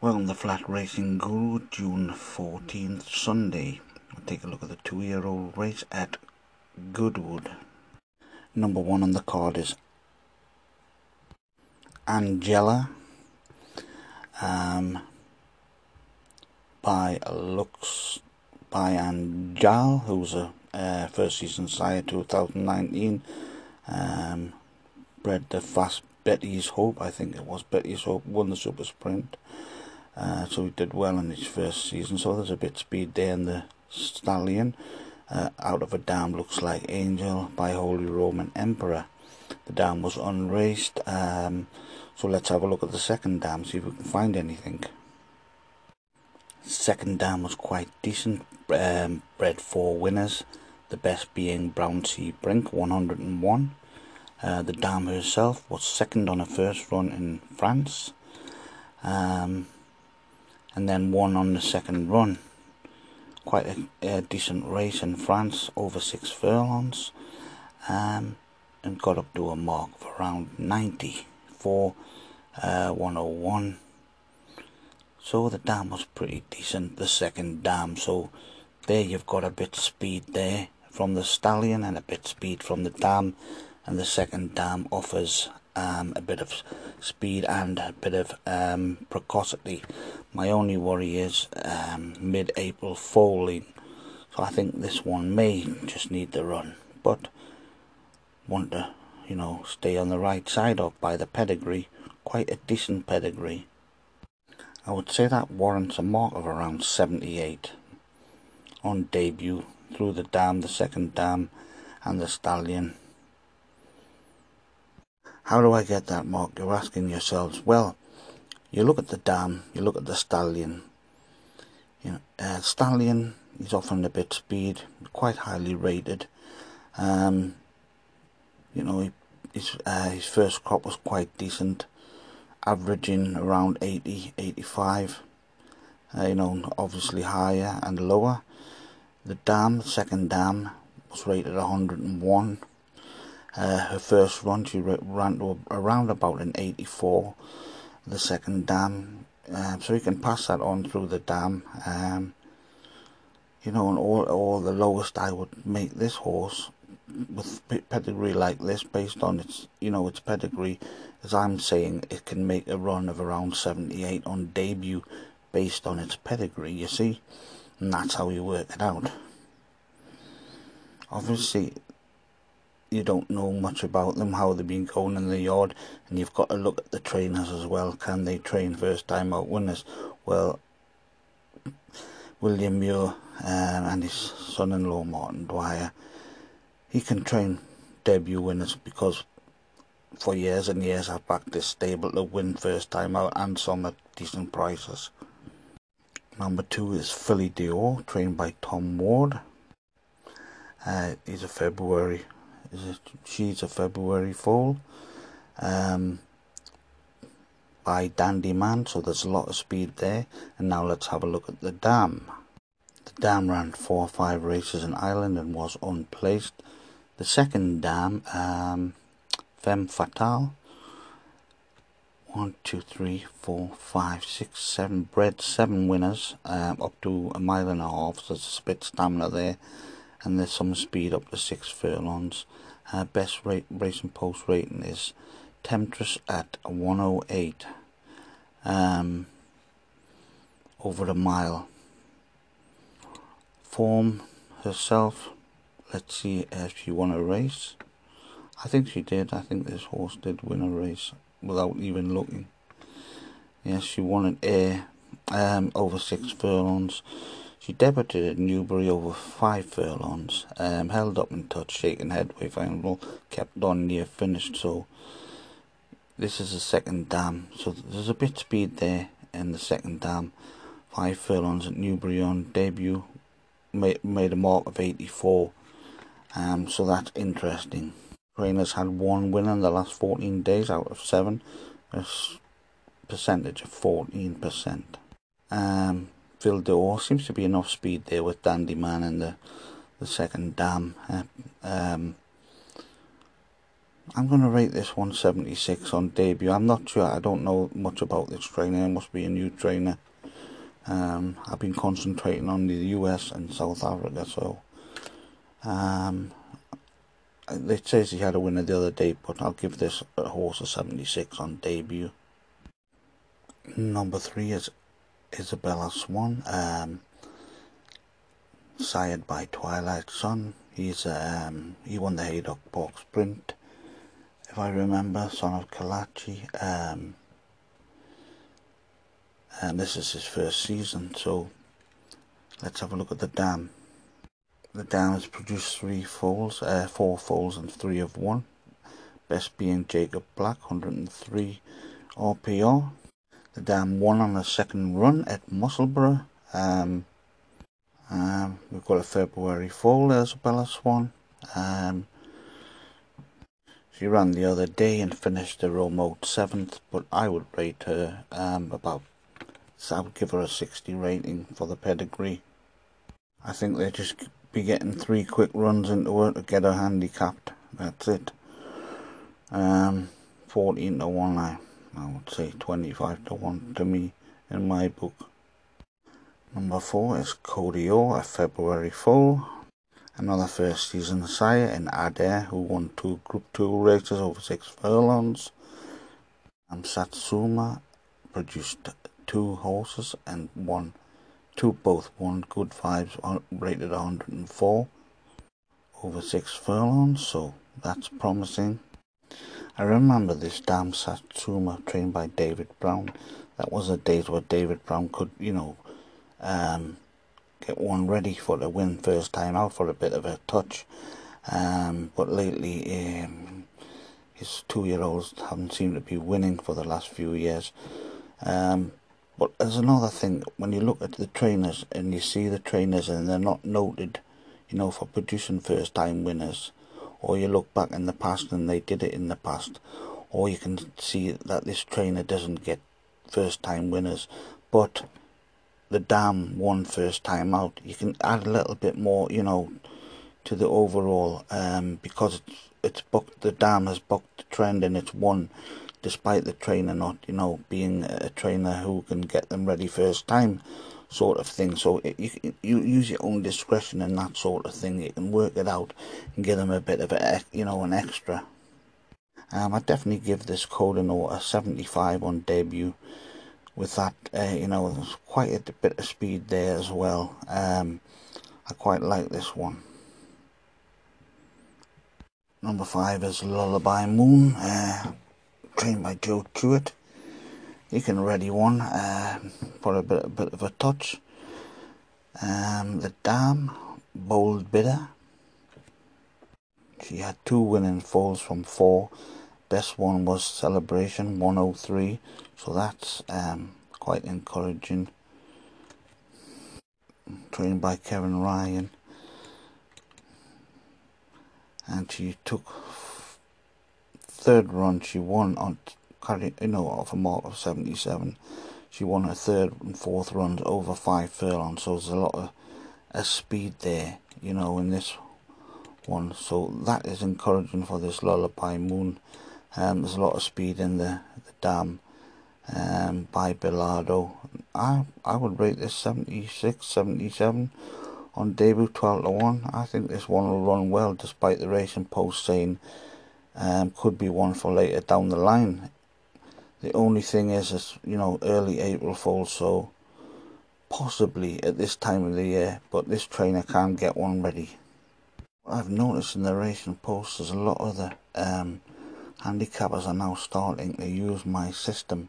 Well, the Flat Racing Guru, June 14th, Sunday. We'll take a look at the two year old race at Goodwood. Number one on the card is Angela um, by Lux by Angel, who's a uh, first season sire 2019. Um, bred the fast Betty's Hope, I think it was Betty's Hope, won the Super Sprint. Uh, so he did well in his first season. So there's a bit of speed there in the stallion. Uh, out of a dam looks like Angel by Holy Roman Emperor. The dam was unraced. Um, so let's have a look at the second dam, see if we can find anything. Second dam was quite decent. Um, bred four winners. The best being Brown Sea Brink, 101. Uh, the dam herself was second on her first run in France. Um, and then won on the second run. Quite a, a decent race in France, over six furlongs, um, and got up to a mark of around 94, uh, 101. So the dam was pretty decent, the second dam. So there you've got a bit speed there from the stallion and a bit speed from the dam, and the second dam offers um, a bit of speed and a bit of um, precocity. My only worry is um, mid-April foaling, so I think this one may just need the run, but want to, you know, stay on the right side of by the pedigree, quite a decent pedigree. I would say that warrants a mark of around 78 on debut through the dam, the second dam, and the stallion. How do I get that mark? You're asking yourselves. Well, you look at the dam, you look at the stallion. You know, uh, stallion is often a bit speed, quite highly rated. Um, you know, his uh, his first crop was quite decent, averaging around 80, 85. Uh, you know, obviously higher and lower. The dam, second dam, was rated 101. Uh, her first run, she ran to around about an 84. The second dam, um, so you can pass that on through the dam. Um, you know, and all, all the lowest I would make this horse with pedigree like this, based on its, you know, its pedigree, as I'm saying, it can make a run of around 78 on debut, based on its pedigree. You see, and that's how you work it out. Obviously, you don't know much about them, how they've been going in the yard, and you've got to look at the trainers as well. Can they train first time out winners? Well, William Muir um, and his son in law Martin Dwyer, he can train debut winners because for years and years I've backed this stable to win first time out and some at decent prices. Number two is Philly Dior, trained by Tom Ward. Uh, he's a February she's a February foal um, by Dandy Man, so there's a lot of speed there. And now let's have a look at the dam. The dam ran four or five races in Ireland and was unplaced. The second dam, um, Femme Fatale, one, two, three, four, five, six, seven bred, seven winners, um, up to a mile and a half. So there's a bit stamina there and there's some speed up to six furlongs. Uh, best rate racing post rating is Temptress at 108 um, over a mile. Form herself, let's see if she won a race. I think she did. I think this horse did win a race without even looking. Yes, she won an air um, over six furlongs. She debuted at Newbury over five furlongs, um, held up in touch, shaking headway final, kept on near finished. So this is the second dam. So there's a bit speed there in the second dam. Five furlongs at Newbury on debut, made, made a mark of 84. Um, so that's interesting. Trainers had one win in the last 14 days out of seven, a percentage of 14%. Um, Vildor seems to be enough speed there with Dandy Man and the the second dam. Uh, um, I'm going to rate this 176 on debut. I'm not sure. I don't know much about this trainer. It must be a new trainer. Um, I've been concentrating on the US and South Africa, so um, it says he had a winner the other day, but I'll give this horse a 76 on debut. Number three is Isabella Swan, um, sired by Twilight Son. He's um, he won the Haydock Park Sprint if I remember, son of Kyllachy. Um, and this is his first season, so let's have a look at the dam. The dam has produced three foals, uh, four foals and three of one. Best being Jacob Black, 103 RPR. The dam won on a second run at Musselburgh. Um, um, we've got a February foal, there's Bella Swan. Um, she ran the other day and finished the remote seventh, but I would rate her um, about. So I would give her a 60 rating for the pedigree. I think they just be getting three quick runs into her to get her handicapped. That's it. Um, 14 to 1, I, I would say 25 to 1 to me in my book. Number 4 is Cody O, a February foal. Another first season sire in Adair who won two Group 2 races over six furlongs. And Satsuma produced two horses and won two both won good vibes uh, rated 104 over six furlongs so that's promising. I remember this damn Satsuma trained by David Brown. That was the days where David Brown could, you know, um, get one ready for the win first time out for a bit of a touch. Um, but lately, um, his two-year-olds haven't seemed to be winning for the last few years. Um, but there's another thing when you look at the trainers and you see the trainers and they're not noted, you know, for producing first-time winners, or you look back in the past and they did it in the past, or you can see that this trainer doesn't get first-time winners, but the dam won first time out. You can add a little bit more, you know, to the overall um, because it's it's booked. The dam has booked the trend and it's won, despite the trainer not, you know, being a trainer who can get them ready first time, sort of thing. So it, you you use your own discretion and that sort of thing. You can work it out and give them a bit of a you know an extra. Um, I definitely give this Codino a 75 on debut with that, uh, you know, there's quite a bit of speed there as well. Um, I quite like this one. Number five is Lullaby Moon, uh, trained by Joe Tuite. You can ready one uh, for a bit, a bit of a touch. Um, the Dam, Bold Bidder. She had two winning falls from four best one was Celebration 103, so that's um, quite encouraging. Trained by Kevin Ryan, and she took third run. She won on carry you know off a mark of 77. She won her third and fourth runs over five furlongs, so there's a lot of speed there, you know, in this one. So that is encouraging for this Lullaby Moon. Um, there's a lot of speed in the, the dam um, by Bilardo. I I would rate this 76, 77 on debut 12 to 1. I think this one will run well despite the racing post saying um, could be one for later down the line. The only thing is, it's, you know, early April fall, so possibly at this time of the year, but this trainer can't get one ready. I've noticed in the racing post there's a lot of the um, handicappers are now starting to use my system.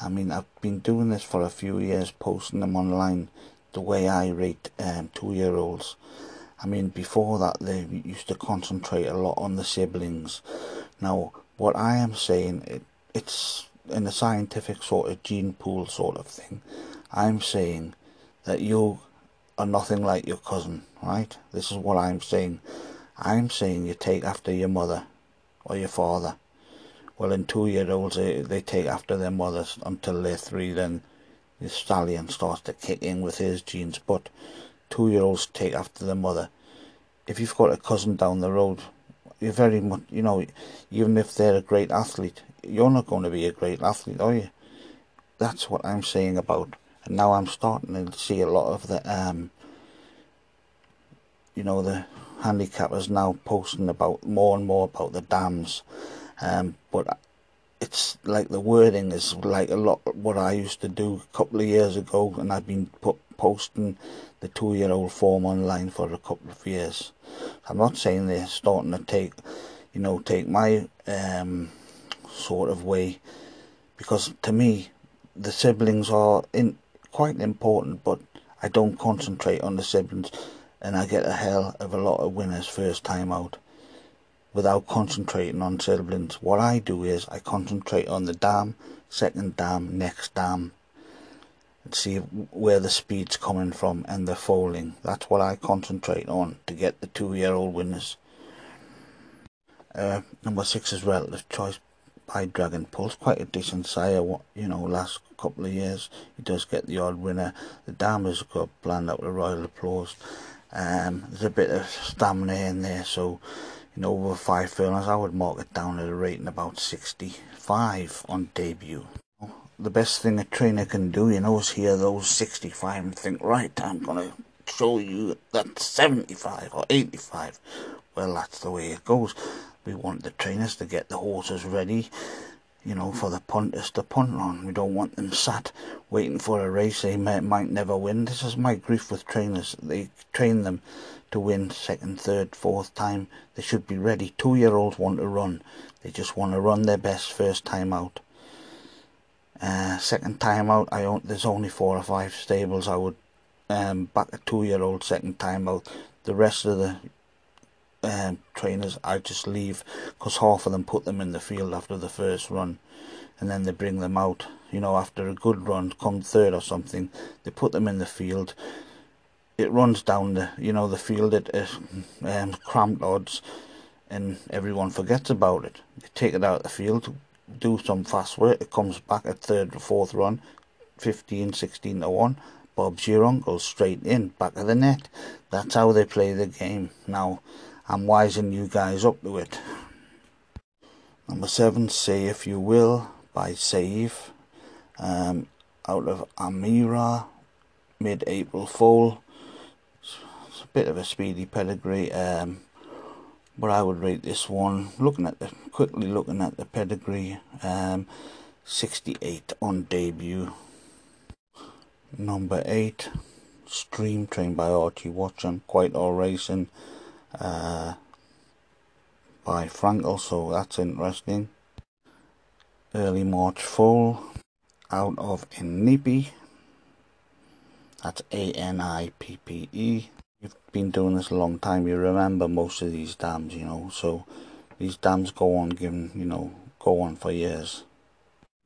I mean, I've been doing this for a few years, posting them online the way I rate um, two-year-olds. I mean, before that, they used to concentrate a lot on the siblings. Now, what I am saying, it, it's in a scientific sort of gene pool sort of thing. I'm saying that you are nothing like your cousin, right? This is what I'm saying. I'm saying you take after your mother or your father. Well, in two-year-olds, they, they take after their mothers until they're three. Then the stallion starts to kick in with his genes. But two-year-olds take after their mother. If you've got a cousin down the road, you're very much, you know, even if they're a great athlete, you're not going to be a great athlete, are you? That's what I'm saying about. And now I'm starting to see a lot of the, um, you know, the handicappers now posting about more and more about the dams. Um, but it's like the wording is like a lot what I used to do a couple of years ago, and I've been put, posting the two-year-old form online for a couple of years. I'm not saying they're starting to take, you know, take my um, sort of way, because to me, the siblings are in quite important, but I don't concentrate on the siblings, and I get a hell of a lot of winners first time out without concentrating on siblings. What I do is I concentrate on the dam, second dam, next dam, and see where the speed's coming from and the foaling. That's what I concentrate on to get the two-year-old winners. Uh, number six is relative choice by Dragon Pulse. Quite a decent sire, you know, last couple of years. He does get the odd winner. The dam has got planned out with royal applause. Um, there's a bit of stamina in there, so you know, over five furlongs, I would mark it down at a rating about 65 on debut. The best thing a trainer can do, you know, is hear those 65 and think, right, I'm going to show you that 75 or 85. Well, that's the way it goes. We want the trainers to get the horses ready you know, for the punters to punt on. We don't want them sat waiting for a race they may, might never win. This is my grief with trainers. They train them to win second, third, fourth time. They should be ready. Two year olds want to run. They just want to run their best first time out. Uh, second time out, I own, there's only four or five stables. I would um, back a two year old second time out. The rest of the um, trainers I just leave because half of them put them in the field after the first run and then they bring them out. You know after a good run come third or something they put them in the field. It runs down the you know the field at um, cramped odds and everyone forgets about it. They take it out of the field do some fast work it comes back at third or fourth run 15 16 to 1 Bob's your uncle straight in back of the net. That's how they play the game. Now I'm wising you guys up to it. Number seven, Say If You Will by Save. Um, out of Amira, mid April foal. It's a bit of a speedy pedigree. Um, but I would rate this one, looking at the quickly looking at the pedigree, um, 68 on debut. Number 8, Stream trained by Archie Watson, quite all racing uh, by Frankel, so that's interesting. Early March Foal out of Anippe. That's A N I P P E. You've been doing this a long time, you remember most of these dams, you know, so these dams go on giving, you know, go on for years.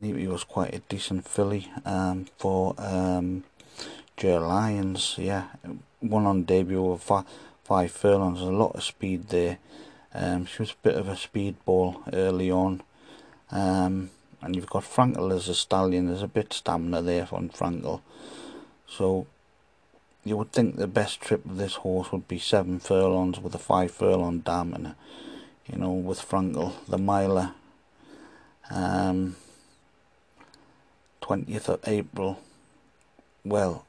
Anippe was quite a decent filly um, for um, Lions, yeah. One on debut of five furlongs, a lot of speed there. Um, she was a bit of a speed ball early on. Um, and you've got Frankel as a stallion, there's a bit stamina there on Frankel. So you would think the best trip of this horse would be seven furlongs with a five furlong dam and a, you know with Frankel, the miler. Um, 20th of April. Well,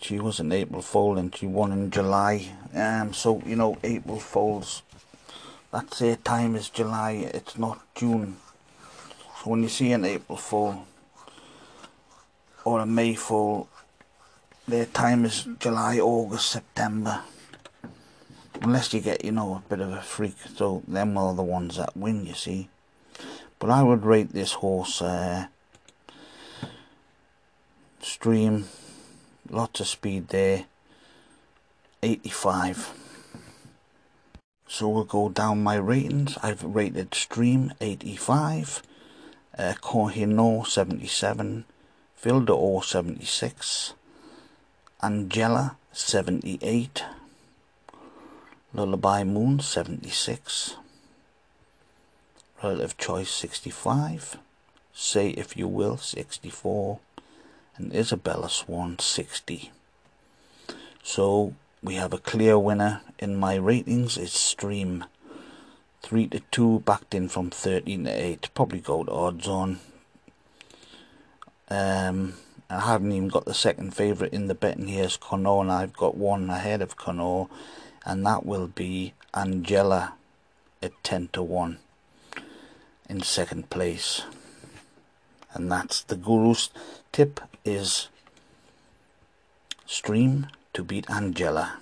she was an April foal and she won in July. Um, so you know April foals. That's their time is July. It's not June. So when you see an April foal or a May foal, their time is July, August, September. Unless you get you know a bit of a freak. So them are the ones that win. You see. But I would rate this horse. Uh, stream lots of speed there. 85 so we'll go down my ratings. I've rated Stream 85 uh, Kohinoor 77 Filder 76 Angela 78 Lullaby Moon 76 Relative Choice 65 Say If You Will 64 and Isabella Swan 60. So we have a clear winner in my ratings. It's Stream. 3 to 2, backed in from 13 to 8. Probably go to odds on. Um, I haven't even got the second favourite in the betting here is Connaught, and I've got one ahead of Connaught, and that will be Angela at 10 to 1 in second place. And that's the guru's tip is stream to beat Angela.